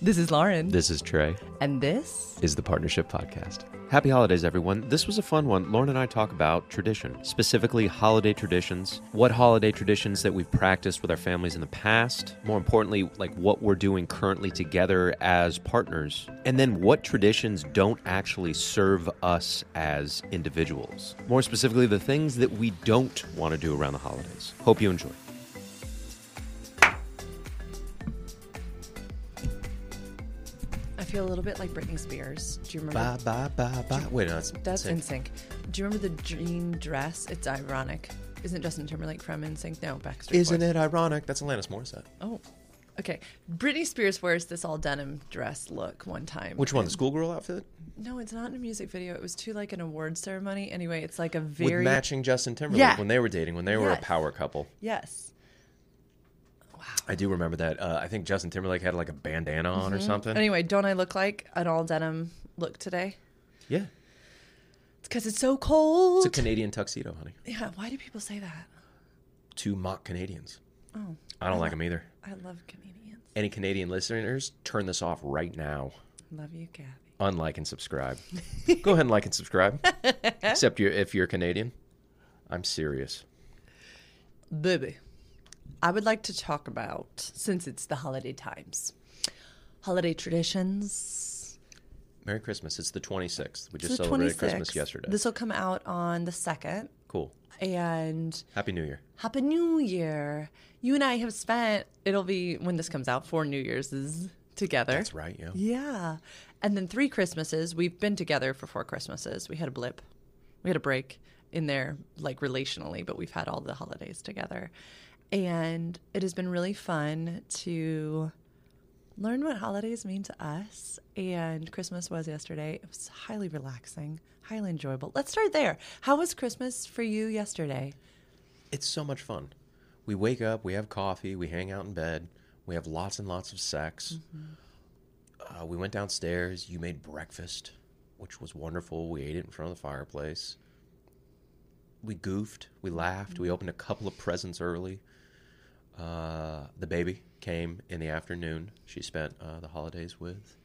This is Lauren. This is Trey. and this Is the Partnership Podcast. Happy holidays, everyone. This was a fun one. Lauren and I talk about tradition, specifically holiday traditions, what holiday traditions that we've practiced with our families in the past, more importantly, like what we're doing currently together as partners, and then what traditions don't actually serve us as individuals. More specifically, the things that we don't want to do around the holidays. Hope you enjoy. Feel a little bit like Britney Spears. Do you remember? bye, bye, bye. Wait, no, that's, That's NSYNC. Do you remember the jean dress? It's ironic. Isn't Justin Timberlake from NSYNC? No, Backstreet Isn't Boys. it ironic? That's Alanis Morissette. Oh, okay. Britney Spears wears this all denim dress look one time. Which one? The schoolgirl outfit? No, it's not in a music video. It was to like an award ceremony. Anyway, it's like a very with matching Justin Timberlake Yeah. when they were dating, when they were Yes. a power couple. yes. I do remember that. Uh, I think Justin Timberlake had like a bandana on or something. Anyway, don't I look like an all denim look today? yeah, It's because it's so cold. it's a Canadian tuxedo, honey. yeah. Why do people say that? To mock Canadians. Oh, I don't like them either. I love Canadians. Any Canadian listeners, turn this off right now. Love you, Kathy. Unlike and subscribe. Go ahead and like and subscribe. Except you're, if you're Canadian. I'm serious. Baby, I would like to talk about, since it's the holiday times, holiday traditions. Merry Christmas. It's the 26th. We just celebrated Christmas yesterday. This will come out on the 2nd. cool. And Happy New Year. Happy New Year. You and I have spent, it'll be when this comes out, four New Year's together. That's right, yeah. Yeah. And then three Christmases. We've been together for four Christmases. We had a blip. We had a break in there, like relationally, but we've had all the holidays together. And it has been really fun to learn what holidays mean to us. And Christmas was yesterday. It was highly relaxing, highly enjoyable. Let's start there. How was Christmas for you yesterday? It's so much fun. We wake up, we have coffee, we hang out in bed, we have lots and lots of sex. Uh, we went downstairs. You made breakfast, which was wonderful. We ate it in front of the fireplace. We goofed, we laughed, we opened a couple of presents early. Uh, the baby came in the afternoon. She spent uh, the holidays with,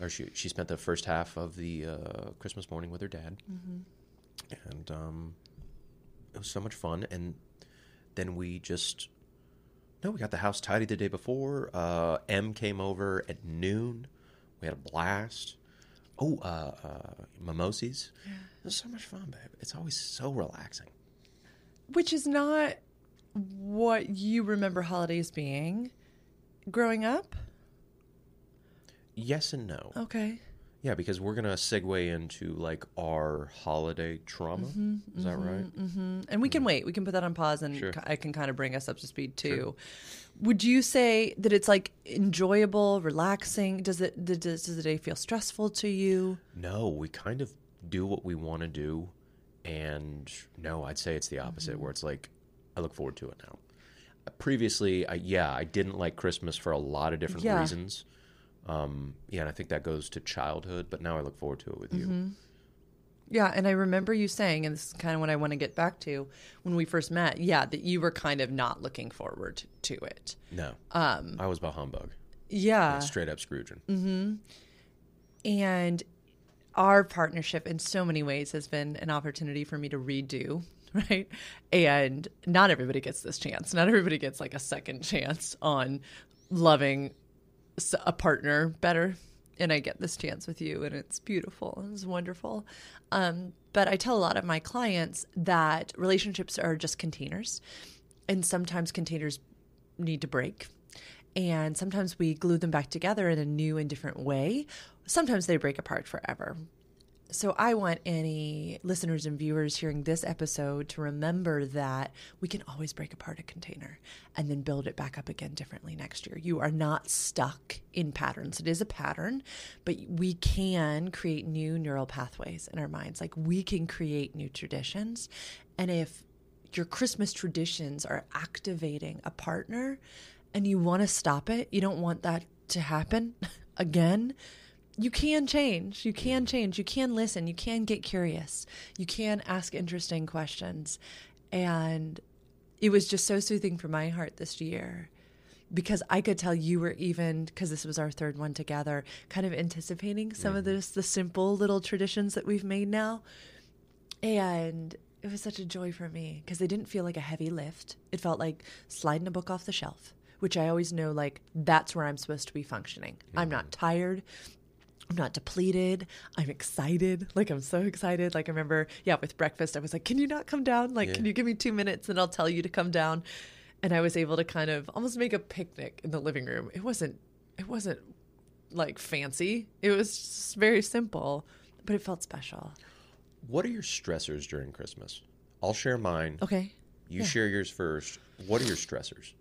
or she she spent the first half of the uh, Christmas morning with her dad, and um, it was so much fun. And then we just no, we got the house tidy the day before. Uh, M came over at noon. We had a blast. Oh, uh, uh, mimosas. It was so much fun, babe. It's always so relaxing. Which is not what you remember holidays being growing up. Yes and no. Okay. Yeah, because we're gonna segue into like our holiday trauma. Mm-hmm, Is that mm-hmm, right? Mm-hmm. And we can mm-hmm. wait. We can put that on pause and Sure. I can kind of bring us up to speed too. Would you say that it's like enjoyable, relaxing? Does it does, does the day feel stressful to you? No, we kind of do what we want to do, and no, I'd say it's the opposite. Where it's like, I look forward to it now. Previously, I, yeah, I didn't like Christmas for a lot of different Yeah. reasons. Um, yeah, and I think that goes to childhood, but now I look forward to it with you. Yeah, and I remember you saying, and this is kind of what I want to get back to when we first met. Yeah, that you were kind of not looking forward to it. No, um, I was about humbug, Yeah, straight up Scrooging. And our partnership in so many ways has been an opportunity for me to redo, right? And not everybody gets this chance. Not everybody gets like a second chance on loving a partner better. And I get this chance with you, and it's beautiful. It's wonderful. Um, but I tell a lot of my clients that relationships are just containers, and sometimes containers need to break. And sometimes we glue them back together in a new and different way. Sometimes they break apart forever. So I want any listeners and viewers hearing this episode to remember that we can always break apart a container and then build it back up again differently next year. You are not stuck in patterns. It is a pattern, but we can create new neural pathways in our minds. Like we can create new traditions. And if your Christmas traditions are activating a partner and you want to stop it, you don't want that to happen again, you can change. You mm-hmm. can change. You can listen. You can get curious. You can ask interesting questions. And it was just so soothing for my heart this year because I could tell you were even because this was our third one together, kind of anticipating some of mm-hmm. this the simple little traditions that we've made now, and it was such a joy for me because they didn't feel like a heavy lift. It felt like sliding a book off the shelf, which I always know like that's where I'm supposed to be functioning. I'm not tired. I'm not depleted. I'm excited. Like I'm so excited. Like I remember, yeah, with breakfast, I was like, "Can you not come down? Like, Yeah. can you give me two minutes and I'll tell you to come down?" And I was able to kind of almost make a picnic in the living room. It wasn't, it wasn't like fancy. It was just very simple, but it felt special. What are your stressors during Christmas? I'll share mine. Okay. You Yeah. share yours first. What are your stressors?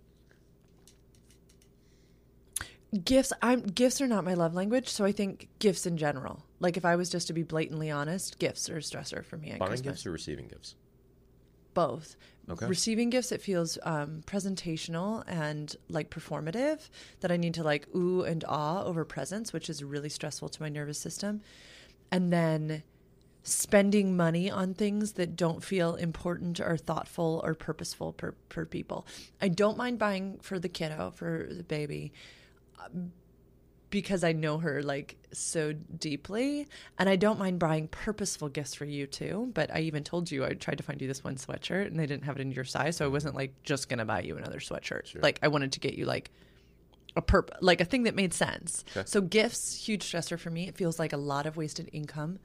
Gifts. I'm gifts are not my love language, so I think gifts in general. Like if I was just to be blatantly honest, gifts are a stressor for me at Buying Christmas. gifts or receiving gifts? both. Okay. Receiving gifts, it feels um, presentational and like performative that I need to like ooh and ah over presents, which is really stressful to my nervous system. And then spending money on things that don't feel important or thoughtful or purposeful per, per people. I don't mind buying for the kiddo, for the baby, because I know her like so deeply. And I don't mind buying purposeful gifts for you too. But I even told you I tried to find you this one sweatshirt and they didn't have it in your size. So I wasn't like just gonna buy you another sweatshirt. Like I wanted to get you like a perp like a thing that made sense. Okay. So gifts, huge stressor for me. It feels like a lot of wasted income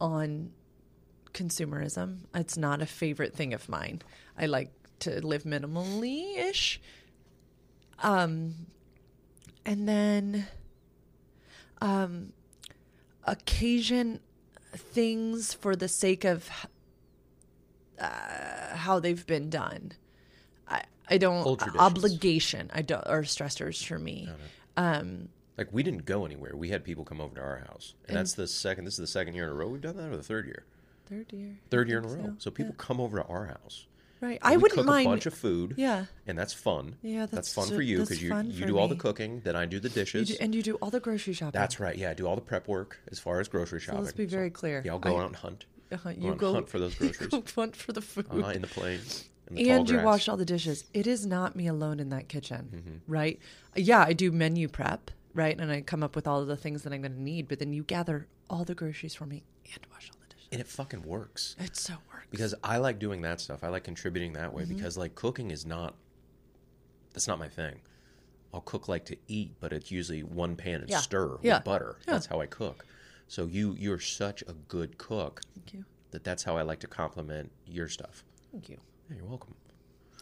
on consumerism. It's not a favorite thing of mine. I like to live minimally ish. Um, and then, um, occasion things for the sake of uh, how they've been done. I I don't obligation. I don't are stressors for me. Um, Like we didn't go anywhere. We had people come over to our house, and, And- that's the second. This is the second year in a row we've done that, or the third year. third year. Third year in a row. so, So people come over to our house. Right. I we wouldn't cook mind. a bunch of food. yeah. and that's fun. Yeah, that's, that's fun ju- for you because you you do all the cooking, then I do the You dishes. do, and you do all the grocery shopping. that's right. Yeah, I do all the prep work as far as grocery So shopping. let's be very clear. yeah, I'll go I- out and hunt. Uh-huh, Go you out go hunt for those you groceries. go hunt for the food. uh, in the plains. In the and you wash all the dishes. It is not me alone in that kitchen, Mm-hmm. right? Yeah, I do menu prep, right? And I come up with all of the things that I'm going to need, but then you gather all the groceries for me and wash all the dishes. And it fucking works. It so works. because I like doing that stuff. I like contributing that Mm-hmm. way because like cooking is not that's not my thing. I'll cook like to eat, but it's usually one pan and Yeah. stir Yeah. with butter. Yeah. That's how I cook. So you you're such a good cook Thank you. that that's how I like to compliment your stuff. Thank you. Yeah, you're welcome.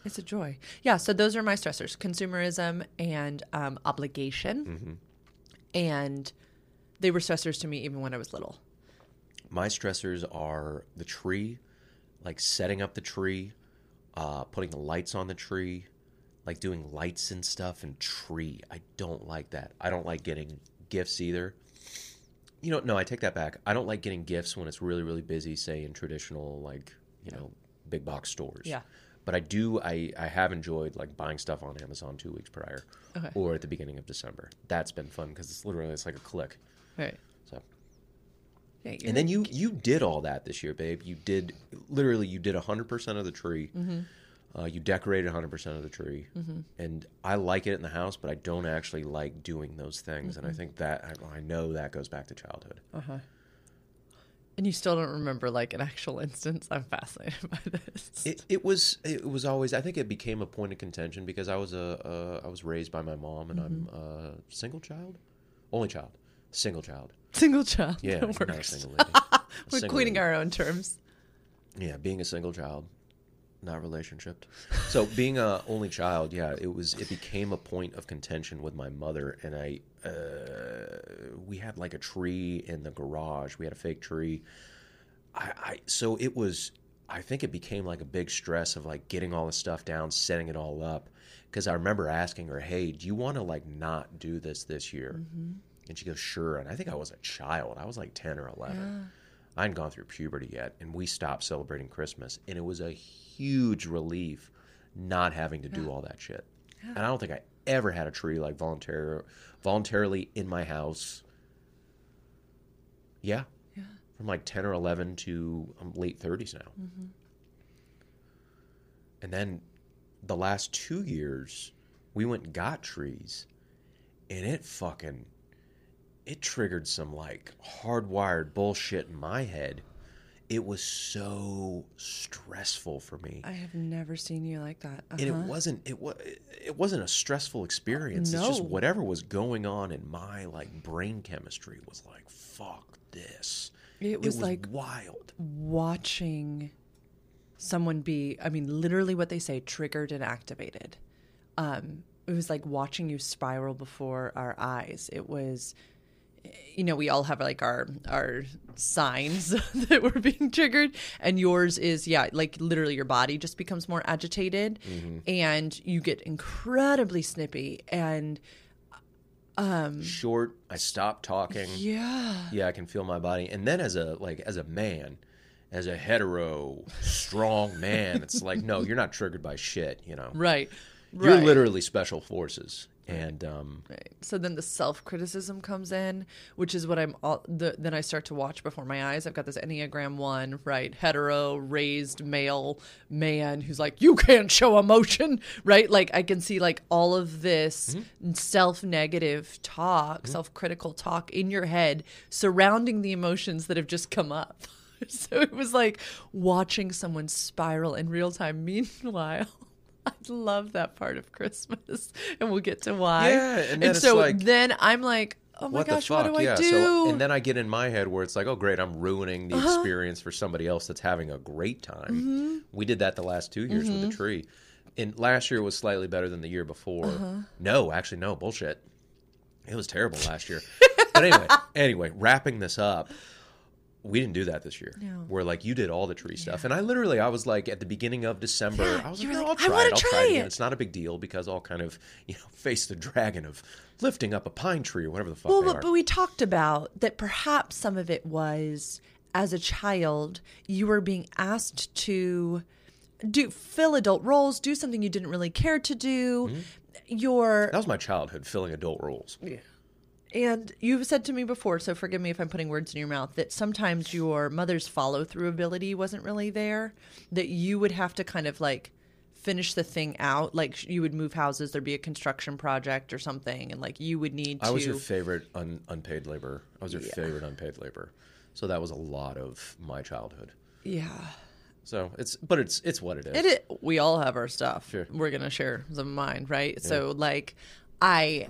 It's a joy. Yeah, so those are my stressors consumerism and um, obligation. Mm-hmm. And they were stressors to me even when I was little. My stressors are the tree, like setting up the tree, uh, putting the lights on the tree, like doing lights and stuff and tree. I don't like that. I don't like getting gifts either. You know, no, I take that back. I don't like getting gifts when it's really, really busy, say in traditional, like, you know, big box stores. Yeah. But I do, I, I have enjoyed like buying stuff on Amazon two weeks prior Okay. or at the beginning of December. That's been fun because it's literally, it's like a click. Right. So. Yeah, And then you you did all that this year, babe. You did literally you did hundred percent of the tree. Mm-hmm. Uh, you decorated hundred percent of the tree, and I like it in the house, but I don't actually like doing those things. Mm-hmm. And I think that I, I know that goes back to childhood. And you still don't remember like an actual instance. I'm fascinated by this. It, it was it was always I think it became a point of contention because I was a uh, was raised by my mom and I'm Mm-hmm. a single child, only child, single child. single child. Yeah, that not a works. single lady. A We're single queening lady. our own terms. Yeah, being a single child, not relationship. So being a only child, yeah, it was. It became a point of contention with my mother, and I. Uh, we had like a tree in the garage. We had a fake tree. I, I so it was. I think it became like a big stress of like getting all the stuff down, setting it all up. Because I remember asking her, "Hey, do you want to like not do this this year?" And she goes, "Sure." And I think I was a child. I was like ten or eleven. I hadn't gone through puberty yet, and we stopped celebrating Christmas, and it was a huge relief not having to do all that shit. And I don't think I ever had a tree like voluntar- voluntarily in my house. Yeah, Yeah. from like ten or eleven to um, late thirties now, and then the last two years, we went and got trees, and it fucking it triggered some like hardwired bullshit in my head. It was so stressful for me. I have never seen you like that. and it Uh-huh. wasn't it was it wasn't a stressful experience. It's just whatever was going on in my like brain chemistry was like fuck this. It was like- wild. watching someone be i mean literally what they say triggered and activated um it was like watching you spiral before our eyes it was you know we all have like our our signs that we're being triggered and yours is yeah like literally your body just becomes more agitated and you get incredibly snippy and um Short, I stop talking. yeah Yeah, I can feel my body. And then as a like as a man, as a hetero, strong man, it's like no, you're not triggered by shit, you know. right You're right. literally special forces. And um Right. So then the self criticism comes in, which is what I'm all. The, then I start to watch before my eyes. I've got this Enneagram one, right? Hetero, raised male man who's like, you can't show emotion, right? Like I can see like all of this self negative talk, self critical talk in your head surrounding the emotions that have just come up. so it was like watching someone spiral in real time. Meanwhile. I love that part of Christmas, and we'll get to why. Yeah, and it's so like- then I'm like, oh my what gosh, the fuck? what do I yeah. do? So and then I get in my head where it's like, oh great, I'm ruining Uh-huh. the experience for somebody else that's having a great time. Mm-hmm. We did that the last two years with the tree. And last year was slightly better than the year before. Uh-huh. No, actually no, bullshit. It was terrible last year. but anyway, anyway, wrapping this up, we didn't do that this year. No. Where like you did all the tree stuff, and I literally I was like at the beginning of December, Yeah, I was like, no, like, I'll try wanna it. I'll try try it again. It's not a big deal because I'll kind of you know face the dragon of lifting up a pine tree or whatever the fuck well, they but, are. but we talked about that perhaps some of it was as a child, you were being asked to do fill adult roles, do something you didn't really care to do. Mm-hmm. Your That was my childhood, filling adult roles. And you've said to me before, so forgive me if I'm putting words in your mouth, that sometimes your mother's follow through ability wasn't really there, that you would have to kind of like finish the thing out. Like you would move houses, there'd be a construction project or something, and like you would need to. I was your favorite un- unpaid labor. I was your favorite unpaid labor. So that was a lot of my childhood. yeah. So it's, but it's it's what it is. It, it we all have our stuff. Sure. We're gonna share some of mine, right? So like, I,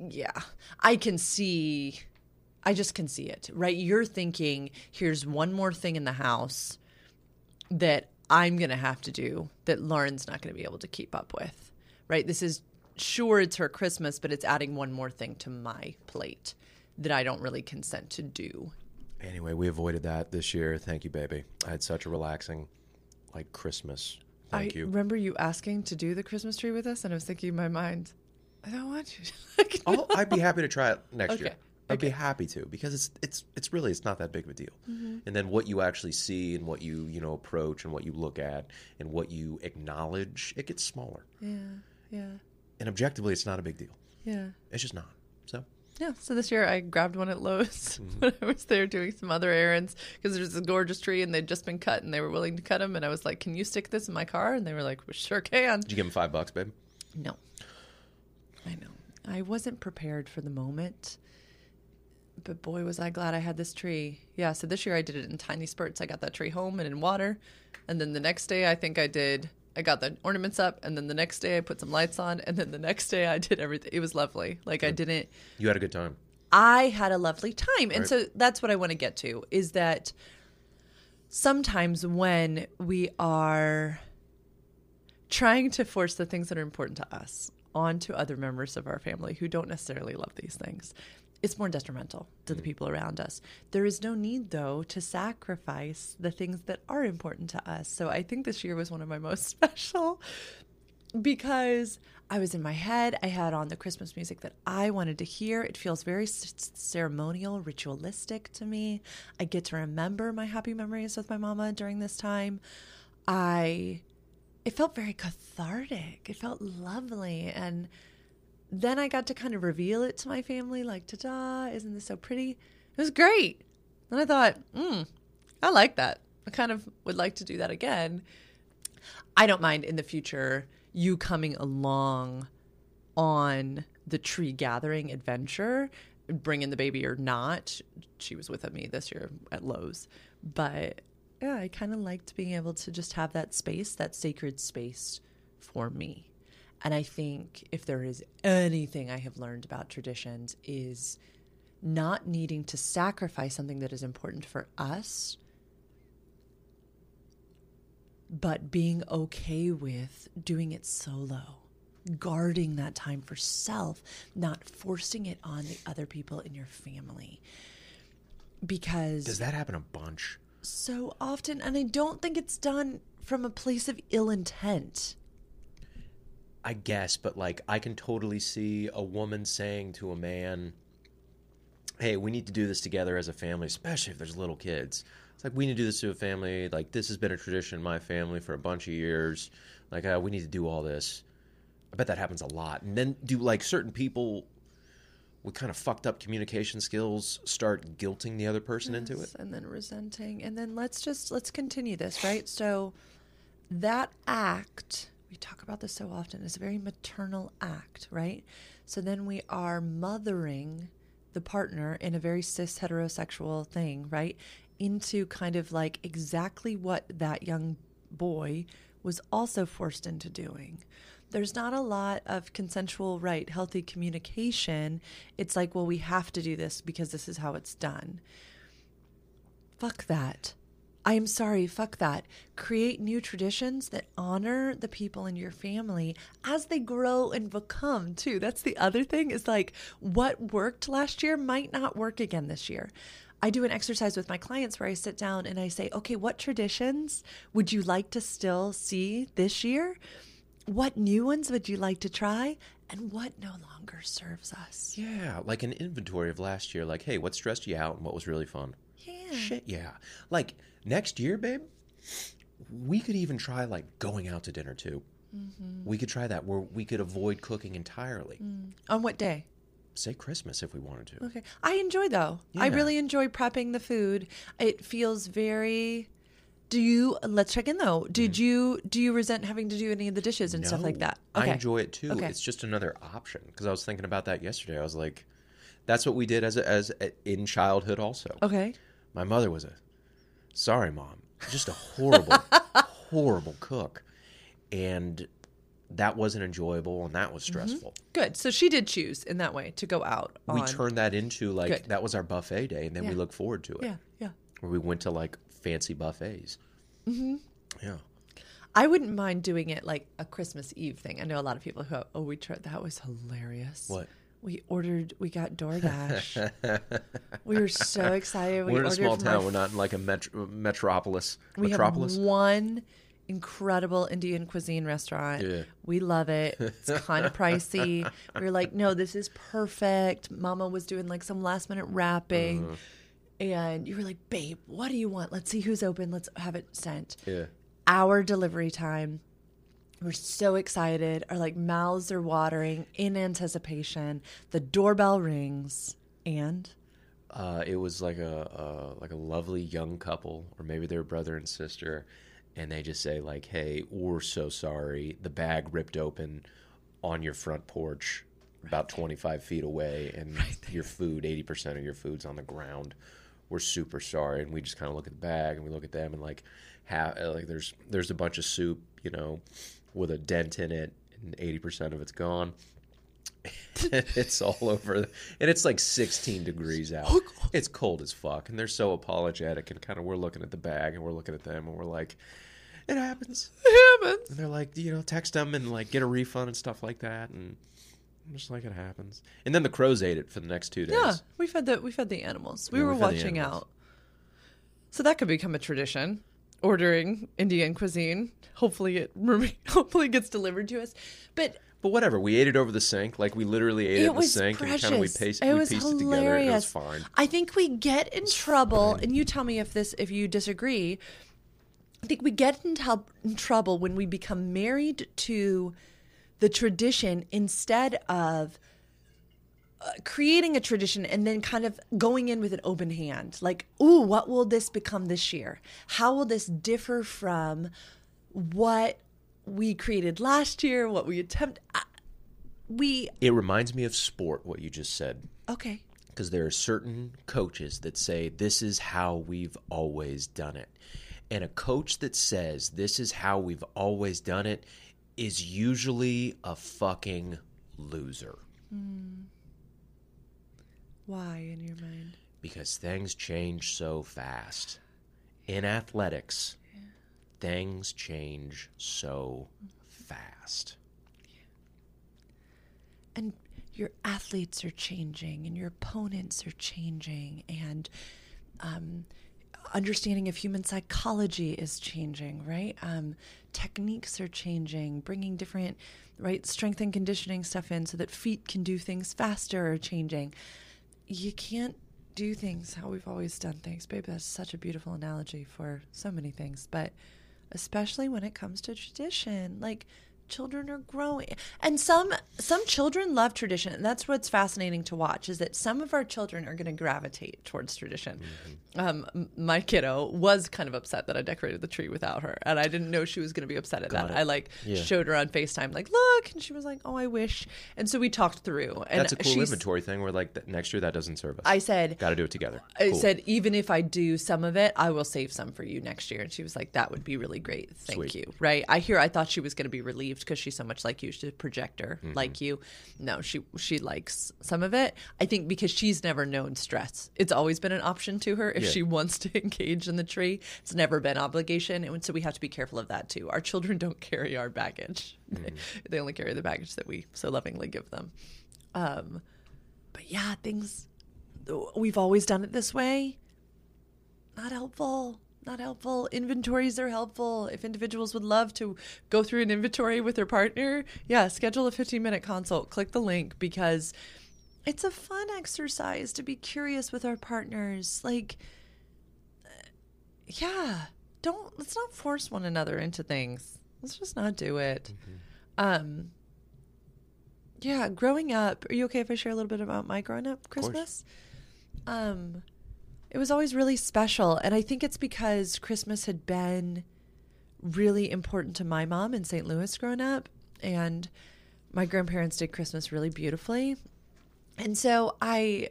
yeah, I can see, I just can see it, right? You're thinking, here's one more thing in the house that I'm gonna have to do that Lauren's not gonna be able to keep up with, right? This is sure it's her Christmas, but it's adding one more thing to my plate that I don't really consent to do Anyway, we avoided that this year. Thank you, baby. I had such a relaxing, like Christmas. Thank I you. remember you asking to do the Christmas tree with us, and I was thinking in my mind, I don't want you. Like, I'll, I'd be happy to try it next year. I'd be happy to because it's it's it's really it's not that big of a deal. Mm-hmm. And then what you actually see and what you you know approach and what you look at and what you acknowledge, it gets smaller. yeah, yeah, And objectively, it's not a big deal. yeah. It's just not. So Yeah, so this year I grabbed one at Lowe's Mm-hmm. when I was there doing some other errands because there's a gorgeous tree and they'd just been cut and they were willing to cut them. And I was like, Can you stick this in my car? And they were like, We sure can. did you give him five bucks, babe? No. I wasn't prepared for the moment. But boy, was I glad I had this tree. Yeah, so this year I did it in tiny spurts. I got that tree home and in water. And then the next day, I think I did, I got the ornaments up. And then the next day, I put some lights on. And then the next day, I did everything. It was lovely. Like, I didn't, You had a good time. I had a lovely time. And Right. so that's what I want to get to is that sometimes when we are trying to force the things that are important to us onto other members of our family who don't necessarily love these things, it's more detrimental to the mm. people around us. There is no need, though, to sacrifice the things that are important to us. So I think this year was one of my most special because I was in my head. I had on the Christmas music that I wanted to hear. It feels very ceremonial, ritualistic to me. I get to remember my happy memories with my mama during this time. I it felt very cathartic. It felt lovely and then I got to kind of reveal it to my family like ta-da, isn't this so pretty? It was great. And I thought, "Hmm, I like that. I kind of would like to do that again. I don't mind in the future you coming along on the tree gathering adventure, bringing the baby or not. She was with me this year at Lowe's, but yeah, I kind of liked being able to just have that space, that sacred space for me. And I think if there is anything I have learned about traditions is not needing to sacrifice something that is important for us, but being okay with doing it solo, guarding that time for self, not forcing it on the other people in your family. Because Does that happen a bunch? So often, and I don't think it's done from a place of ill intent. I guess, but like I can totally see a woman saying to a man, "Hey, we need to do this together as a family, especially if there's little kids." It's like we need to do this to a family. Like this has been a tradition in my family for a bunch of years. Like uh, we need to do all this. I bet that happens a lot. And then do like certain people with kind of fucked up communication skills start guilting the other person into it? And then resenting and then let's just let's continue this right? So that act we talk about this so often is a very maternal act right? So then we are mothering the partner in a very cis heterosexual thing right? Into kind of like exactly what that young boy was also forced into doing there's not a lot of consensual, right, healthy communication. It's like, well, we have to do this because this is how it's done. Fuck that. I am sorry, fuck that. Create new traditions that honor the people in your family as they grow and become, too. That's the other thing is like what worked last year might not work again this year. I do an exercise with my clients where I sit down and I say, okay, what traditions would you like to still see this year? What new ones would you like to try? And what no longer serves us? Yeah, like an inventory of last year. Like, hey, what stressed you out and what was really fun? Yeah. Shit, yeah. Like next year, babe, we could even try like going out to dinner too. Mm-hmm. We could try that where we could avoid cooking entirely. Mm. On what day? Say Christmas if we wanted to. Okay. I enjoy though. I really enjoy prepping the food. It feels very do you let's check in though. Did you do you resent having to do any of the dishes and stuff like Mm. No, that? I enjoy it too. Okay. It's just another option because I was thinking about that yesterday. I was like, that's what we did as a, as a, in childhood. Also, Okay. my mother was a sorry mom, just a horrible, horrible cook, and that wasn't enjoyable and that was Mm-hmm. stressful. Good. So she did choose in that way to go out on We turned that into like Good. that was our buffet day, and then we look forward to it. Yeah, yeah. Where we went to like fancy buffets. Mm-hmm. Yeah. I wouldn't mind doing it like a Christmas Eve thing. I know a lot of people who oh we tried that was hilarious. What? We ordered we got DoorDash. we were so excited. We We're in a small town. We're not in like a metro- metropolis. We metropolis. have one incredible Indian cuisine restaurant. Yeah. We love it. It's kind of pricey. We were like, no, this is perfect. Mama was doing like some last minute wrapping. Uh-huh. And you were like, babe, what do you want? Let's see who's open. Let's have it sent. yeah. Our delivery time. We're so excited. Our like mouths are watering in anticipation. The doorbell rings and Uh, it was like a uh, like a lovely young couple, or maybe they're brother and sister, and they just say like, "Hey, we're so sorry. The bag ripped open on your front porch, about twenty five feet away, and your food, eighty percent of your food's on the ground. We're super sorry." And we just kind of look at the bag and we look at them and like, half uh, like there's there's a bunch of soup, you know, with a dent in it, and eighty percent of it's gone. it's all over and it's like 16 degrees out it's cold as fuck and they're so apologetic and kind of we're looking at the bag and we're looking at them and we're like it happens it happens. and they're like you know text them and like get a refund and stuff like that and just like it happens and then the crows ate it for the next two days Yeah, we fed the we fed the animals. We Yeah, were we fed the watching animals. out. So that could become a tradition. Ordering Indian cuisine. Hopefully it hopefully it gets delivered to us. But but whatever we ate it over the sink like we literally ate it, it in the was sink precious. and kind of we, paste, it we was pieced hilarious. it together and it was fine I think we get in trouble, and you tell me if this if you disagree. I think we get in, tou- in trouble when we become married to the tradition instead of uh, creating a tradition and then kind of going in with an open hand. Like, ooh, what will this become this year? How will this differ from what we created last year, what we attempt. I- We It reminds me of sport, what you just said. okay. because there are certain coaches that say this is how we've always done it. And a coach that says this is how we've always done it is usually a fucking loser Why in your mind? because things change so fast. In athletics, things change so fast. and your athletes are changing and your opponents are changing and um, understanding of human psychology is changing right? Um, techniques are changing bringing different right strength and conditioning stuff in so that feet can do things faster are changing. You can't do things how we've always done things. Babe that's such a beautiful analogy for so many things but especially when it comes to tradition like children are growing and some some children love tradition and that's what's fascinating to watch is that some of our children are going to gravitate towards tradition um, my kiddo was kind of upset that i decorated the tree without her and i didn't know she was going to be upset at Got that it. i like Yeah. showed her on facetime like look and she was like oh i wish and so we talked through and That's a cool inventory thing where, like, next year that doesn't serve us. i said Got to do it together. I Cool. said, even if I do some of it, I will save some for you next year. And she was like, that would be really great. Thank Sweet. you. Right. I hear, I thought she was going to be relieved because she's so much like you. She's a projector Mm-hmm. like you. No, she, she likes some of it. I think because she's never known stress. It's always been an option to her if Yeah. she wants to engage in the tree. It's never been obligation. And so we have to be careful of that too. Our children don't carry our baggage. Mm-hmm. they only carry the baggage that we so lovingly give them. Um, but yeah, things we've always done it this way. Not helpful. Not helpful. Inventories are helpful. If individuals would love to go through an inventory with their partner, yeah, schedule a 15 minute consult. Click the link because it's a fun exercise to be curious with our partners. Like, yeah, don't, let's not force one another into things. Let's just not do it. Um, yeah, growing up, are you okay if I share a little bit about my growing up. Christmas? Um, it was always really special, and I think it's because Christmas had been really important to my mom in St. Louis growing up, and my grandparents did Christmas really beautifully, and so I,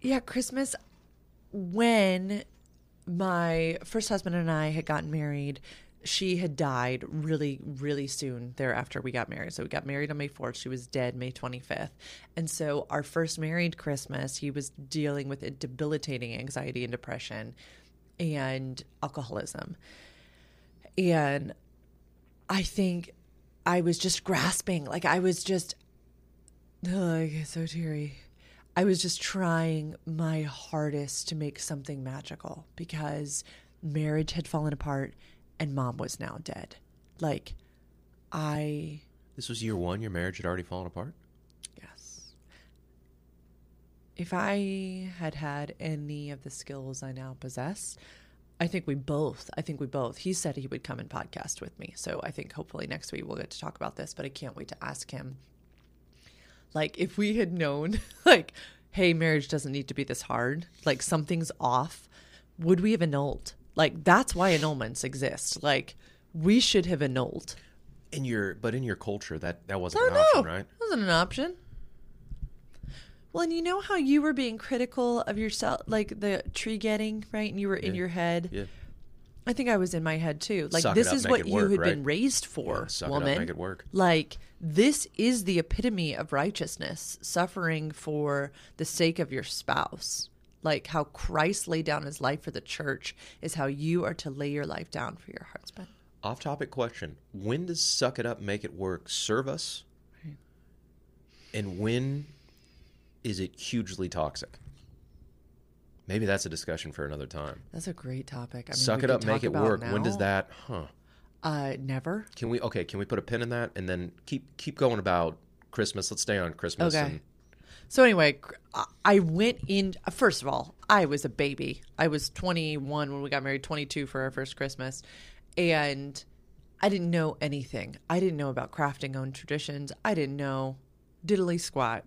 yeah, Christmas when my first husband and I had gotten married, she had died really, really soon thereafter we got married. So we got married on May 4th. She was dead May 25th. And so our first married Christmas, he was dealing with a debilitating anxiety and depression and alcoholism. And I think I was just grasping. Like I was just, oh, I get so teary. I was just trying my hardest to make something magical because marriage had fallen apart and mom was now dead. Like, I, This was year one. Your marriage had already fallen apart. yes. If I had had any of the skills I now possess, I think we both, I think we both, he said he would come and podcast with me. So I think hopefully next week we'll get to talk about this, but I can't wait to ask him. Like, if we had known, like, hey, marriage doesn't need to be this hard, like, something's off, would we have annulled? Like, that's why annulments exist. Like, we should have annulled. In your, but in your culture, that that wasn't an option, right? wasn't an option. Well, and you know how you were being critical of yourself, like the tree getting, right? And you were in Yeah. your head. Yeah. I think I was in my head too. Like, Suck it this up, is make what it you work, had been right? raised for, Yeah, suck it up, woman. make it work. Like, this is the epitome of righteousness, suffering for the sake of your spouse. Like, how Christ laid down his life for the church is how you are to lay your life down for your husband. Off topic question. When does suck it up, make it work serve us? And when is it hugely toxic? Maybe that's a discussion for another time. That's a great topic. I mean, Suck it up, make it work. When does that huh? Uh, never. Can we okay, can we put a pin in that and then keep keep going about Christmas? Let's stay on Christmas Okay. and So anyway, I- went in. First of all, I was a baby. I was 21 when we got married, 22 for our first Christmas, and I didn't know anything. I didn't know about crafting own traditions. I didn't know diddly squat,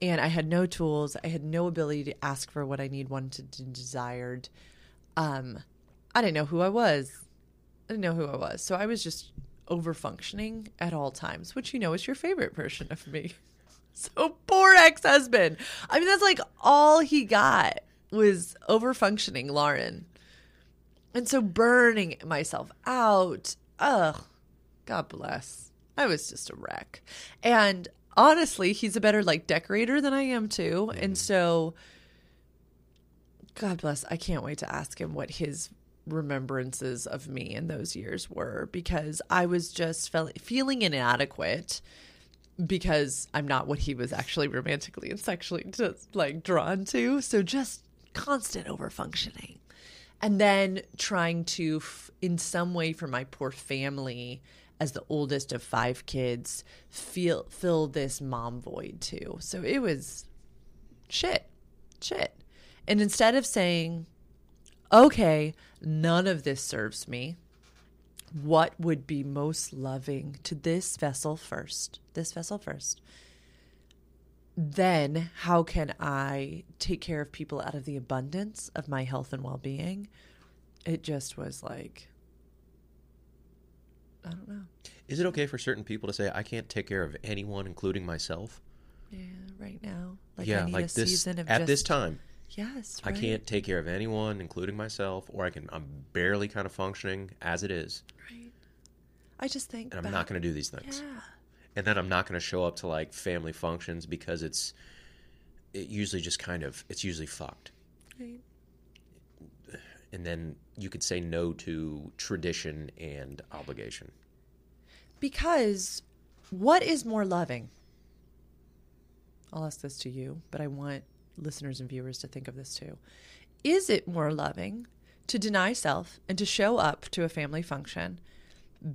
and I had no tools. I had no ability to ask for what I need, wanted, and desired. Um, I didn't know who I was. I didn't know who I was. So I was just over functioning at all times, which you know is your favorite version of me. So poor ex husband. I mean, that's like all he got was over functioning Lauren. And so burning myself out. Ugh. God bless. I was just a wreck. And honestly, he's a better like decorator than I am too. And mm. so God bless. I can't wait to ask him what his remembrances of me in those years were because I was just feeling inadequate because I'm not what he was actually romantically and sexually just like drawn to. So just constant overfunctioning. And then trying to, f- in some way, for my poor family, as the oldest of five kids, feel fill this mom void too. So it was shit, shit. And instead of saying, okay, none of this serves me, what would be most loving to this vessel first? This vessel first. Then, how can I take care of people out of the abundance of my health and well being? It just was like, I don't know. Is it okay for certain people to say, I can't take care of anyone, including myself? Yeah, right now. Like yeah, like this at just, this time. Yes, I can't take care of anyone, including myself, or I can I'm barely kind of functioning as it is, Right. I just think and I'm back- not going to do these things. Yeah. And then I'm not going to show up to like family functions because it's it usually just kind of it's usually fucked. Right. And then you could say no to tradition and obligation. Because what is more loving? I'll ask this to you, but I want listeners and viewers to think of this too. Is it more loving to deny self and to show up to a family function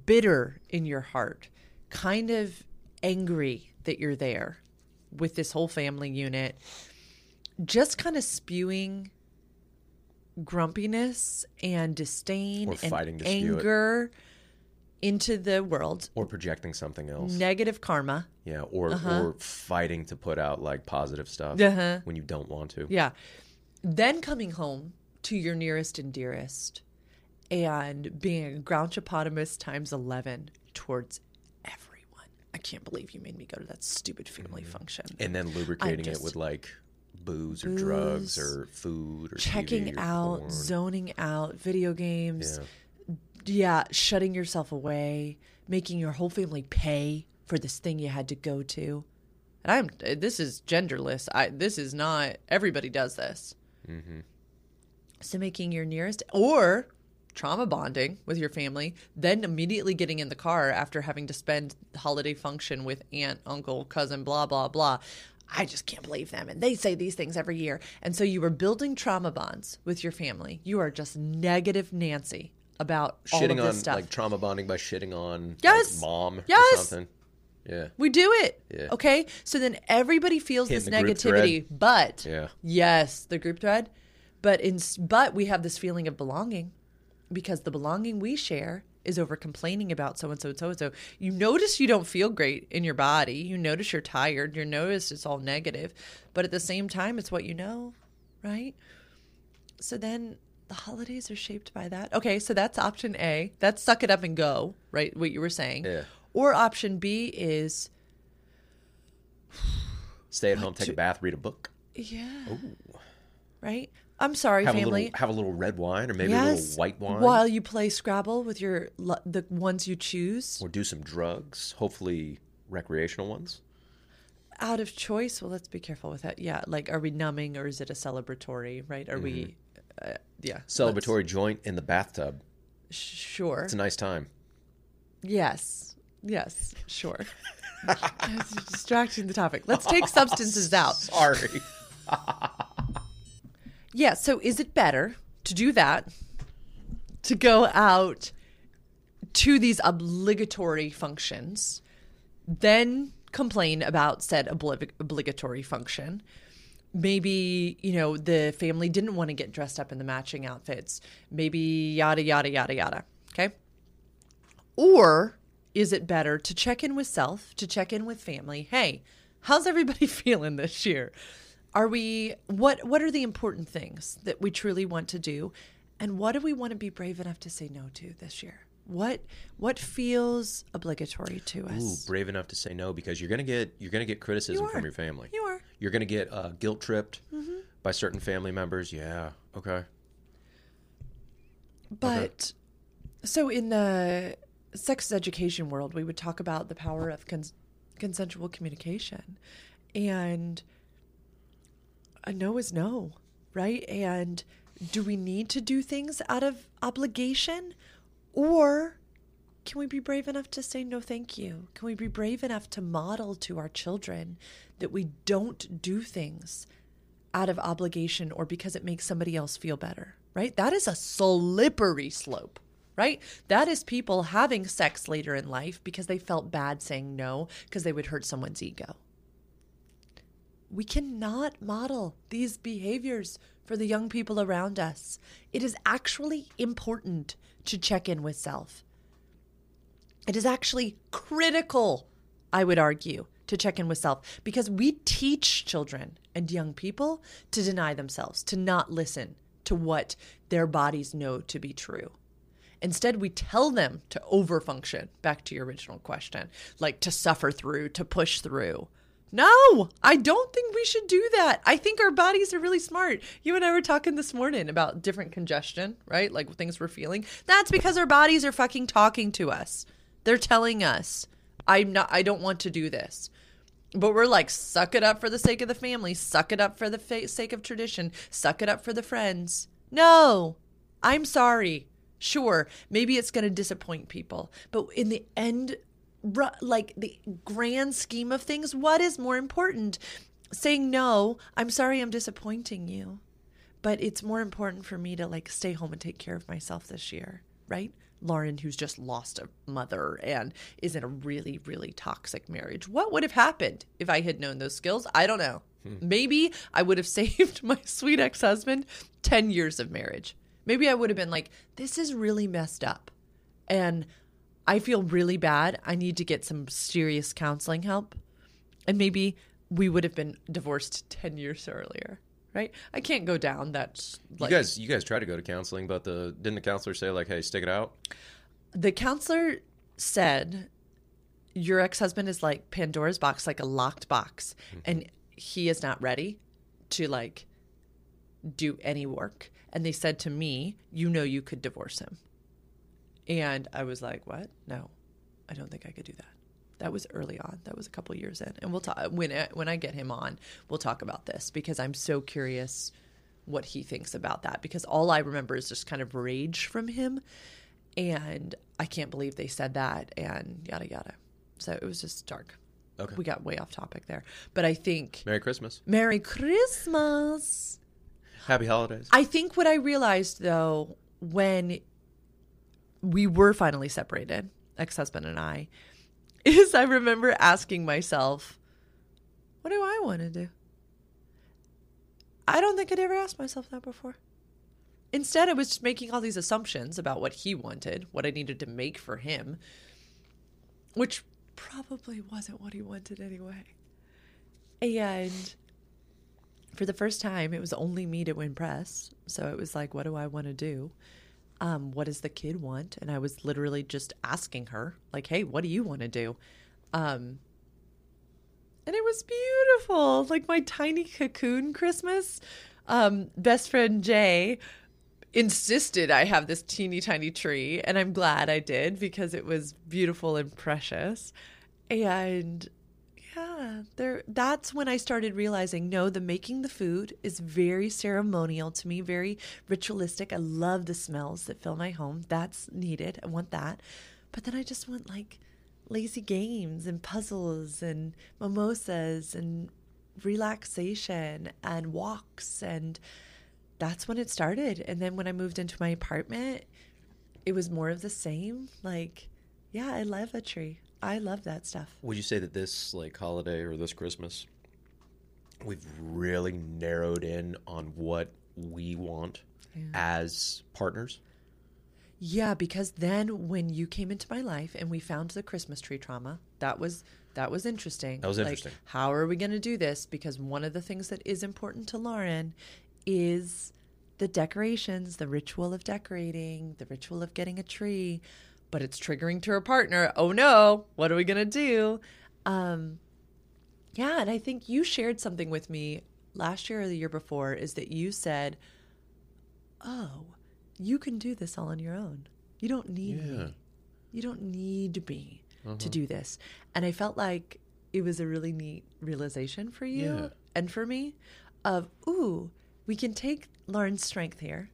bitter in your heart, kind of angry that you're there with this whole family unit, just kind of spewing grumpiness and disdain Or and spew it. Into the world, Or projecting something else. negative karma. yeah, or or fighting to put out like positive stuff Uh-huh. when you don't want to. Yeah. Then coming home to your nearest and dearest and being a grouchopotamus times 11 towards everyone. I can't believe you made me go to that stupid family function. And then lubricating just- it with like booze or drugs or food or Checking or out, porn. zoning out, video games. Yeah. Yeah, shutting yourself away, making your whole family pay for this thing you had to go to. And I'm this is genderless. I this is not everybody does this. Mm-hmm. So making your nearest or trauma bonding with your family, then immediately getting in the car after having to spend holiday function with aunt, uncle, cousin, blah blah blah. I just can't believe them. And they say these things every year. And so you were building trauma bonds with your family. You are just negative Nancy about all Shitting on stuff. like trauma bonding by shitting on like, Yes. mom or Yes. something. Yeah. We do it. Yeah. Okay. So then everybody feels Hit this negativity, but Yeah. yes, the group thread. But in but we have this feeling of belonging because the belonging we share is over complaining about so and so and so and so. You notice you don't feel great in your body. You notice you're tired. You notice it's all negative, but at the same time, it's what you know, right? So then the holidays are shaped by that. Okay, so that's option A. That's suck it up and go, right? What you were saying. Yeah. Or option B is Stay at home, take a bath, read a book. yeah. Right? I'm sorry, Have a family. little have a little red wine or maybe a little white wine. While you play Scrabble with your the ones you choose or do some drugs, hopefully recreational ones. out of choice. Well, let's be careful with that. Yeah, like are we numbing or is it a celebratory? Right? Are we? Mm-hmm. Uh, yeah. let's- Celebratory joint in the bathtub. Sure. It's a nice time. Yes. Yes. Sure. Distracting the topic. Let's take substances out. Sorry. Yeah. So is it better to do that, to go out to these obligatory functions, then complain about said obli- obligatory function? Maybe, you know, the family didn't want to get dressed up in the matching outfits. Maybe yada, yada, yada, yada. Okay. Or is it better to check in with self, to check in with family? Hey, how's everybody feeling this year? Are we what what are the important things that we truly want to do? And what do we want to be brave enough to say no to this year? What what feels obligatory to Ooh, us? brave enough to say no because you're gonna get you're gonna get criticism You from your family. You are. You're gonna get uh, guilt tripped by certain family members. Yeah. Okay. But so in the sex education world, we would talk about the power of cons- consensual communication. And a no is no, right? And do we need to do things out of obligation? Or can we be brave enough to say no thank you? Can we be brave enough to model to our children that we don't do things out of obligation or because it makes somebody else feel better, right? That is a slippery slope, right? That is people having sex later in life because they felt bad saying no because they would hurt someone's ego. We cannot model these behaviors for the young people around us. It is actually important to check in with self. It is actually critical, I would argue, to check in with self because we teach children and young people to deny themselves, to not listen to what their bodies know to be true. Instead, we tell them to overfunction, back to your original question, like to suffer through, to push through. No, I don't think we should do that. I think our bodies are really smart. You and I were talking this morning about different congestion, right? Like things we're feeling. That's because our bodies are fucking talking to us. They're telling us, I'm not I don't want to do this. But we're like, suck it up for the sake of the family, suck it up for the fa- sake of tradition, suck it up for the friends. No, I'm sorry. Sure, maybe it's going to disappoint people, but in the end, like the grand scheme of things, what is more important? Saying no, I'm sorry I'm disappointing you, but it's more important for me to like stay home and take care of myself this year, right? Lauren, who's just lost a mother and is in a really, really toxic marriage. What would have happened if I had known those skills? I don't know. Hmm. Maybe I would have saved my sweet ex husband 10 years of marriage. Maybe I would have been like, this is really messed up. And I feel really bad. I need to get some serious counseling help. And maybe we would have been divorced 10 years earlier, right? I can't go down that. Like, you guys, you guys tried to go to counseling, but the didn't the counselor say like, "Hey, stick it out"? the counselor said your ex-husband is like pandora's box like a locked box hmm. and he is not ready to like do any work and they said to me you know you could divorce him and i was like what no i don't think i could do that that was early on that was a couple years in and we'll talk when I, when i get him on we'll talk about this because i'm so curious what he thinks about that because all i remember is just kind of rage from him and I can't believe they said that and yada yada. So it was just dark. Okay. We got way off topic there. But I think Merry Christmas, Merry Christmas. Happy Holidays. I think what I realized though when we were finally separated, ex-husband and I, is I remember asking myself, what do I want to do? I don't think I'd ever asked myself that before. Instead, I was just making all these assumptions about what he wanted, what I needed to make for him, which probably wasn't what he wanted anyway. And for the first time, it was only me to impress. So it was like, what do I want to do? Um, what does the kid want? And I was literally just asking her, like, hey, what do you want to do? Um, and it was beautiful, like my tiny cocoon Christmas. Um, best friend Jay insisted I have this teeny tiny tree, and I'm glad I did because it was beautiful and precious. And yeah, there that's when I started realizing no, the making the food is very ceremonial to me, very ritualistic. I love the smells that fill my home. That's needed. I want that. But then I just want like lazy games and puzzles and mimosas and relaxation and walks and that's when it started. And then when I moved into my apartment, it was more of the same. Like, yeah, I love a tree. I love that stuff. Would you say that this like holiday or this Christmas, we've really narrowed in on what we want as partners? Yeah, because then when you came into my life and we found the Christmas tree trauma, that was that was interesting. That was Like, interesting. how are we going to do this? Because one of the things that is important to Lauren is the decorations, the ritual of decorating, the ritual of getting a tree. But it's triggering to her partner. Oh no, what are we going to do? Um, yeah, and I think you shared something with me last year or the year before is that you said, "Oh, you can do this all on your own. You don't need Yeah. me. You don't need me to do this." And I felt like it was a really neat realization for you Yeah. and for me of, "Ooh, we can take Lauren's strength here,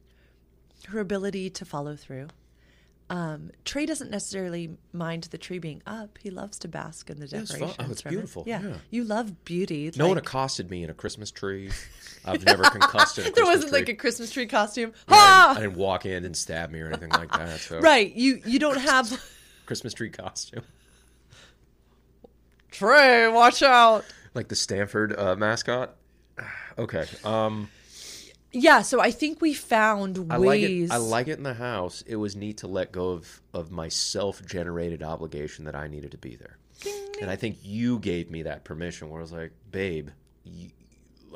her ability to follow through." Um, Trey doesn't necessarily mind the tree being up. He loves to bask in the Yeah, it's decorations. Oh, it's it. beautiful. Yeah. Yeah. you love beauty. No one accosted me in a Christmas tree. I've never concussed in there wasn't tree. like a Christmas tree costume. Yeah, I, Ha! didn't, I didn't walk in and stab me or anything like that. So Right. You you don't have Christmas tree costume, Trey. Watch out. like the Stanford uh, mascot. Okay. Um, Yeah. So I think we found I like ways. it. I like it in the house. It was neat to let go of of my self generated obligation that I needed to be there, and I think you gave me that permission where I was like, "Babe, you,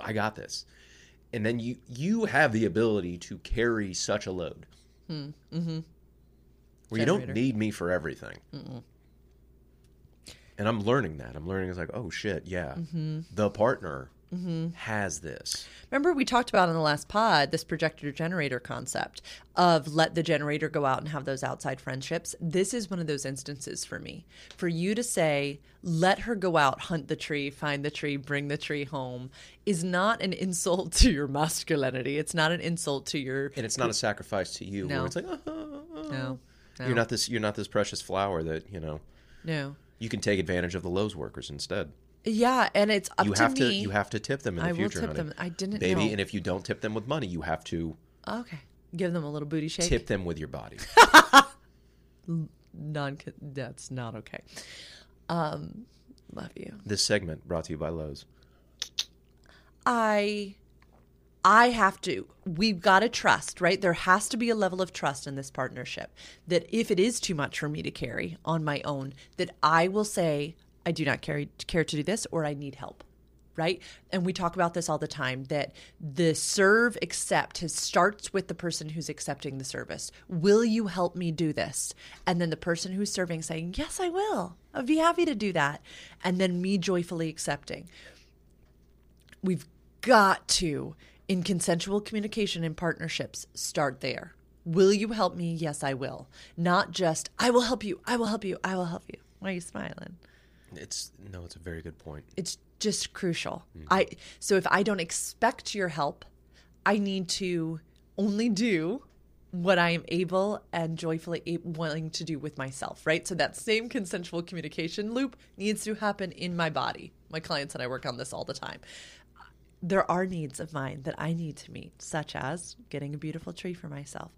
I got this," and then you you have the ability to carry such a load. Hmm, mm-hmm. Where you don't need me for everything. And I'm learning that. I'm learning it's like, oh shit, yeah, Mm-hmm. the partner Mm-hmm. has this. Remember we talked about in the last pod this projector generator concept of let the generator go out and have those outside friendships. This is one of those instances for me. For you to say, let her go out, hunt the tree, find the tree, bring the tree home is not an insult to your masculinity. It's not an insult to your And it's not a sacrifice to you. No. It's like, oh, oh, oh. no. No. you're not this. You're not this precious flower that you know. no. You can take advantage of the Lowe's workers instead. Yeah, and it's up You to have me. to. You have to tip them in the I will future, tip honey. them. I didn't baby. know. And if you don't tip them with money, you have to okay. Give them a little booty shake. tip them with your body. Non that's not okay. Um love you. this segment brought to you by Lowe's. I I have to. We've got to trust, right? There has to be a level of trust in this partnership that if it is too much for me to carry on my own, that I will say I do not carry, care to do this or I need help. Right? And we talk about this all the time that the serve accept has, starts with the person who's accepting the service. Will you help me do this? And then the person who's serving saying, Yes, I will. I'd be happy to do that. And then me joyfully accepting we've got to in consensual communication and partnerships start there will you help me yes i will not just i will help you i will help you i will help you why are you smiling It's no. It's a very good point. it's just crucial mm-hmm. i so if i don't expect your help i need to only do what i am able and joyfully a- willing to do with myself right so that same consensual communication loop needs to happen in my body my clients and i work on this all the time there are needs of mine that I need to meet, such as getting a beautiful tree for myself.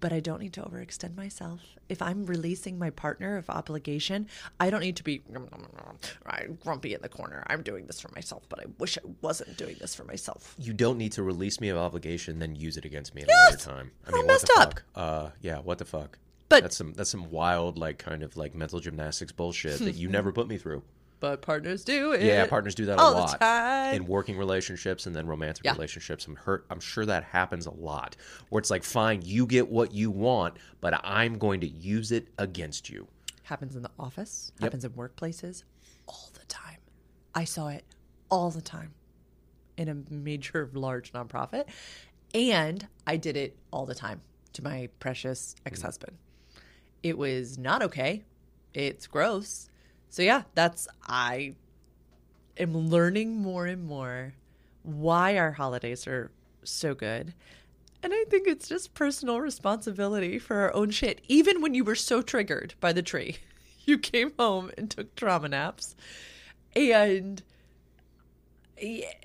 But I don't need to overextend myself. If I'm releasing my partner of obligation, I don't need to be "I'm grumpy in the corner. I'm doing this for myself, but I wish I wasn't doing this for myself. You don't need to release me of obligation, then use it against me at Yes! a later time. I I mean, what messed the up. fuck? Uh, yeah, what the fuck? But- that's some that's some wild like kind of like mental gymnastics bullshit that you never put me through. But partners do it. Yeah, partners do that a lot time. in working relationships and then romantic Yeah. relationships. I'm hurt. I'm sure that happens a lot. Where it's like, fine, you get what you want, but I'm going to use it against you. happens in the office, Yep. happens in workplaces all the time. I saw it all the time in a major, large nonprofit. And I did it all the time to my precious mm. ex husband. It was not okay. It's gross. So, yeah, that's, I am learning more and more why our holidays are so good. And I think it's just personal responsibility for our own shit. Even when you were so triggered by the tree, you came home and took trauma naps. And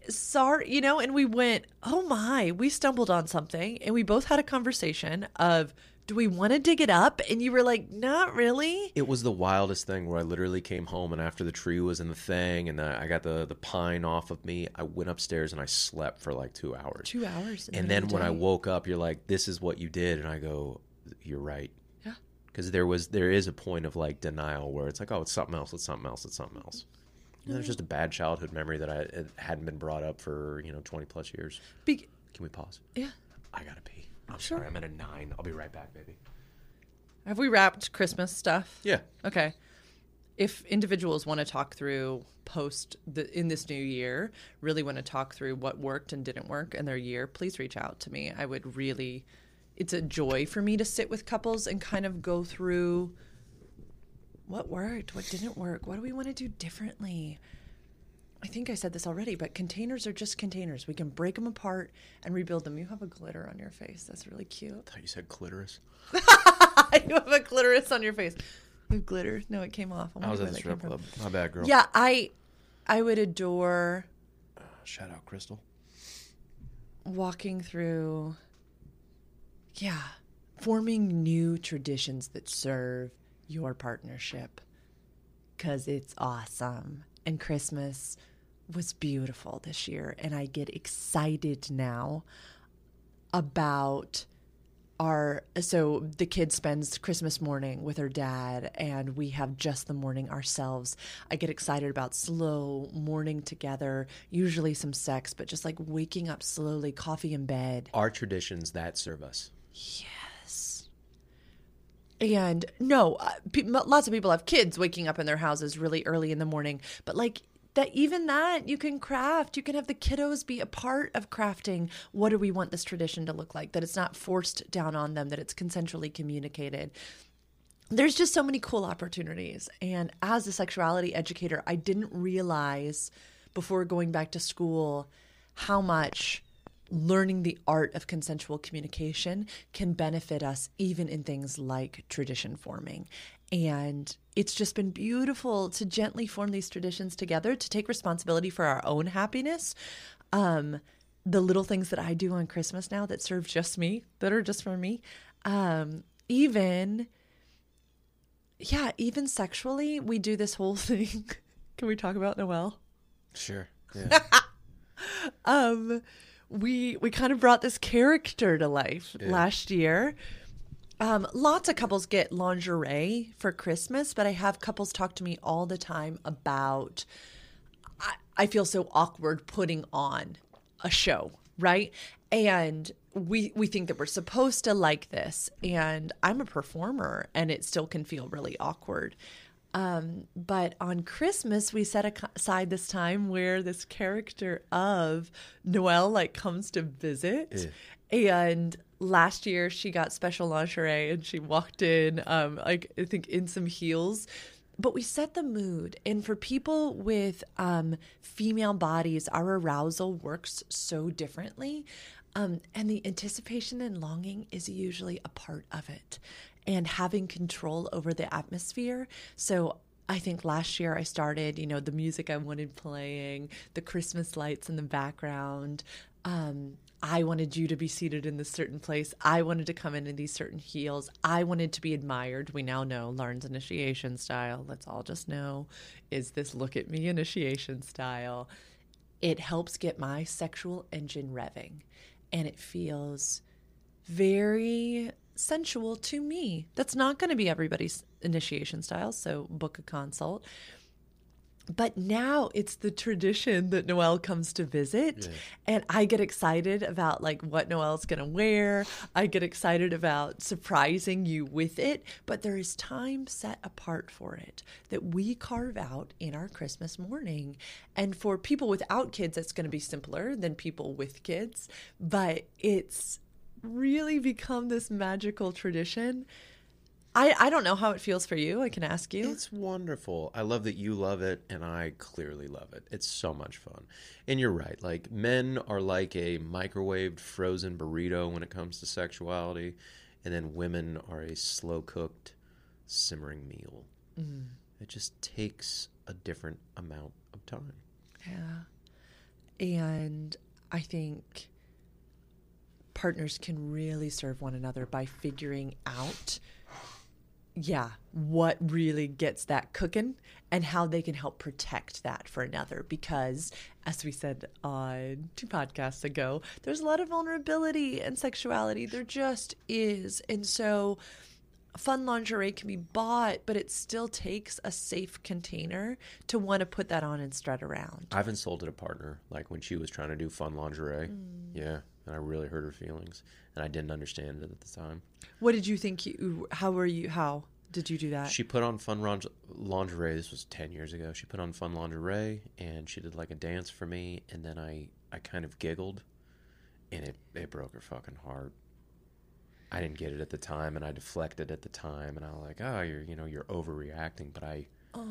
sorry, you know, and we went, oh my, we stumbled on something. And we both had a conversation of, do we want to dig it up? And you were like, not really. It was the wildest thing where I literally came home and after the tree was in the thing and I got the, the pine off of me, I went upstairs and I slept for like two hours. Two hours. and then when I woke up, you're like, "This is what you did," and I go, "You're right." Yeah. Because there was there is a point of like denial where it's like, "Oh, it's something else. It's something else. It's something else." And there's just a bad childhood memory that I hadn't been brought up for you know 20 plus years. Be- Can we pause? yeah. I gotta pee. I'm Sure. sorry. I'm at a nine. I'll be right back, baby. Have we wrapped Christmas stuff? Yeah. Okay. If individuals want to talk through post the in this new year, really want to talk through what worked and didn't work in their year, please reach out to me. I would really it's a joy for me to sit with couples and kind of go through what worked, what didn't work, what do we want to do differently? I think I said this already, but containers are just containers. We can break them apart and rebuild them. You have a glitter on your face. That's really cute. I thought you said clitoris. you have a clitoris on your face. You have glitter. No, it came off. I was at the strip club. My bad, girl. Yeah, I I would adore Shout out, Crystal. walking through yeah, forming new traditions that serve your partnership cuz it's awesome. And Christmas was beautiful this year and I get excited now about our so the kid spends christmas morning with her dad and we have just the morning ourselves. I get excited about slow morning together usually some sex but just like waking up slowly coffee in bed. Our traditions that serve us. yes. And no uh, pe- lots of people have kids waking up in their houses really early in the morning but like that even that you can craft. You can have the kiddos be a part of crafting. What do we want this tradition to look like? That it's not forced down on them that it's consensually communicated. There's just so many cool opportunities. And as a sexuality educator i didn't realize before going back to school how much learning the art of consensual communication can benefit us even in things like tradition forming and it's just been beautiful to gently form these traditions together to take responsibility for our own happiness. Um, the little things that i do on christmas now that serve just me that are just for me. Um, even yeah even sexually we do this whole thing. Can we talk about Noelle? Sure. Yeah. um we we kind of brought this character to life last year um lots of couples get lingerie for christmas but i have couples talk to me all the time about i, I feel so awkward putting on a show right? And we we think that we're supposed to like this and i'm a performer and it still can feel really awkward. Um, but on Christmas, we set aside this time where this character of Noelle like comes to visit, and last year she got special lingerie and she walked in, um, like I think in some heels. But we set the mood, and for people with um, female bodies, our arousal works so differently. Um, and the anticipation and longing is usually a part of it and having control over the atmosphere. So I think last year I started, you know, the music I wanted playing, the Christmas lights in the background. Um, I wanted you to be seated in this certain place. I wanted to come in in these certain heels. I wanted to be admired. We now know Lauren's initiation style. Let's all just know is this look at me initiation style. It helps get my sexual engine revving and it feels very sensual to me. That's not going to be everybody's initiation style, so book a consult. But now it's the tradition that Noelle comes to visit, and I get excited about like what Noelle's going to wear. I get excited about surprising you with it, but there is time set apart for it that we carve out in our Christmas morning. And for people without kids, it's going to be simpler than people with kids, but it's really become this magical tradition. I, I don't know how it feels for you. I can ask you. It's wonderful. I love that you love it, and I clearly love it. It's so much fun. And you're right. Like, men are like a microwaved frozen burrito when it comes to sexuality, and then women are a slow cooked, simmering meal. Mm-hmm. It just takes a different amount of time. Yeah. And I think partners can really serve one another by figuring out yeah, what really gets that cooking and how they can help protect that for another. Because, as we said on two podcasts ago, there's a lot of vulnerability and sexuality. There just is. And so, fun lingerie can be bought, but it still takes a safe container to want to put that on and strut around. I've insulted a partner, like when she was trying to do fun lingerie. Mm. Yeah. and I really hurt her feelings, and I didn't understand it at the time. What did you think you how were you how did you do that? She put on fun lingerie. This was ten years ago. She put on fun lingerie, and she did like a dance for me, and then I I kind of giggled, and it it broke her fucking heart. I didn't get it at the time, and I deflected at the time, and I was like, "Oh, you're you know you're overreacting," but I oh,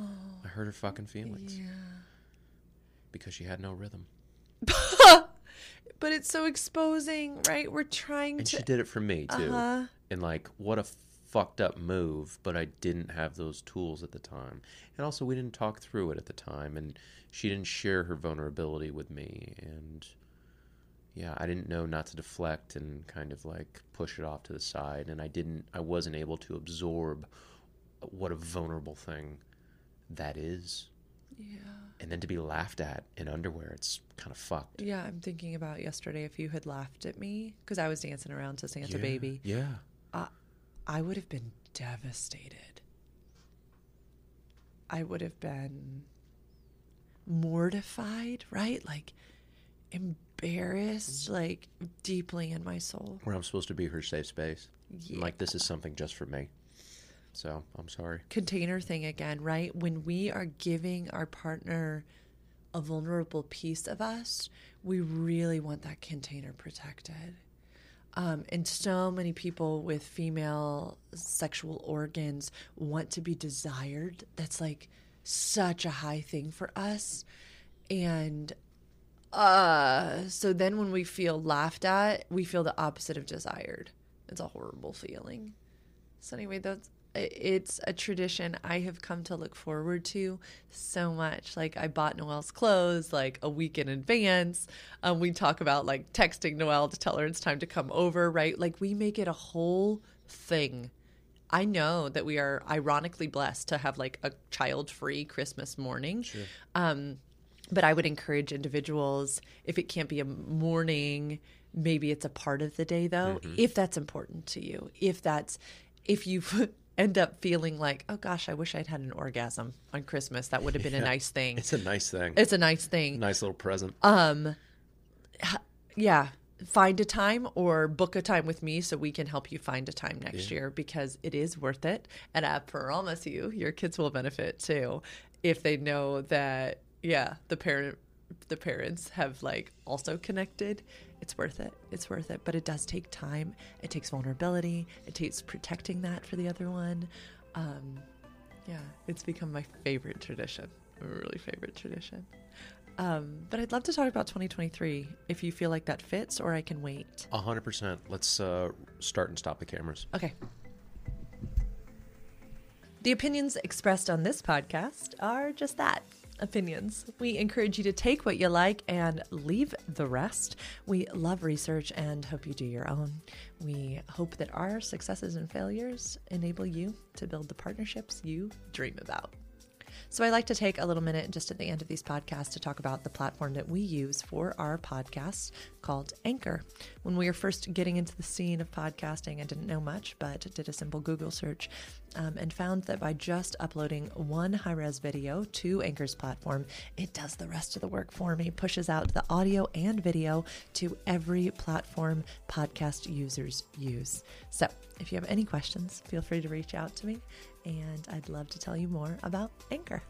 I hurt her fucking feelings yeah. because she had no rhythm, But it's so exposing, right? We're trying to. and to she did it for me too. uh-huh. And like, what a fucked up move, but I didn't have those tools at the time. And also, we didn't talk through it at the time, and she didn't share her vulnerability with me. And yeah, I didn't know not to deflect and kind of like push it off to the side. And I didn't, I wasn't able to absorb what a vulnerable thing that is. Yeah. And then to be laughed at in underwear, it's kind of fucked. Yeah, I'm thinking about yesterday if you had laughed at me because I was dancing around to Santa Yeah, Baby. Yeah. I would have been devastated. I would have been mortified, right? Like embarrassed, like deeply in my soul. Where I'm supposed to be her safe space. Yeah. Like, this is something just for me. So I'm sorry. container thing again, right? When we are giving our partner a vulnerable piece of us, we really want that container protected. Um, and so many people with female sexual organs want to be desired. That's like such a high thing for us. And uh, so then when we feel laughed at, we feel the opposite of desired. It's a horrible feeling. So anyway, that's it's a tradition I have come to look forward to so much. Like I bought Noelle's clothes like a week in advance. Um, we talk about like texting Noelle to tell her it's time to come over, right? Like we make it a whole thing. I know that we are ironically blessed to have like a child-free Christmas morning. Um, but I would encourage individuals if it can't be a morning, maybe it's a part of the day though, if that's important to you. If that's if you end up feeling like, oh gosh, I wish I'd had an orgasm on Christmas, that would have been a nice thing. It's a nice thing. It's a nice thing. nice little present. Um, yeah. Find a time or book a time with me so we can help you find a time next year because it is worth it. And I promise you, your kids will benefit too if they know that, yeah, the parent the parents have like also connected it's worth it it's worth it but it does take time it takes vulnerability it takes protecting that for the other one um yeah it's become my favorite tradition a really favorite tradition um, but I'd love to talk about 2023 if you feel like that fits, or I can wait. A hundred percent. Let's uh, start and stop the cameras. Okay. The opinions expressed on this podcast are just that opinions. We encourage you to take what you like and leave the rest. We love research and hope you do your own. We hope that our successes and failures enable you to build the partnerships you dream about. So I like to take a little minute just at the end of these podcasts to talk about the platform that we use for our podcast called Anchor. When we were first getting into the scene of podcasting, I didn't know much, but did a simple Google search um, and found that by just uploading one high res video to Anchor's platform, it does the rest of the work for me, pushes out the audio and video to every platform podcast users use. So if you have any questions, feel free to reach out to me and I'd love to tell you more about Anchor.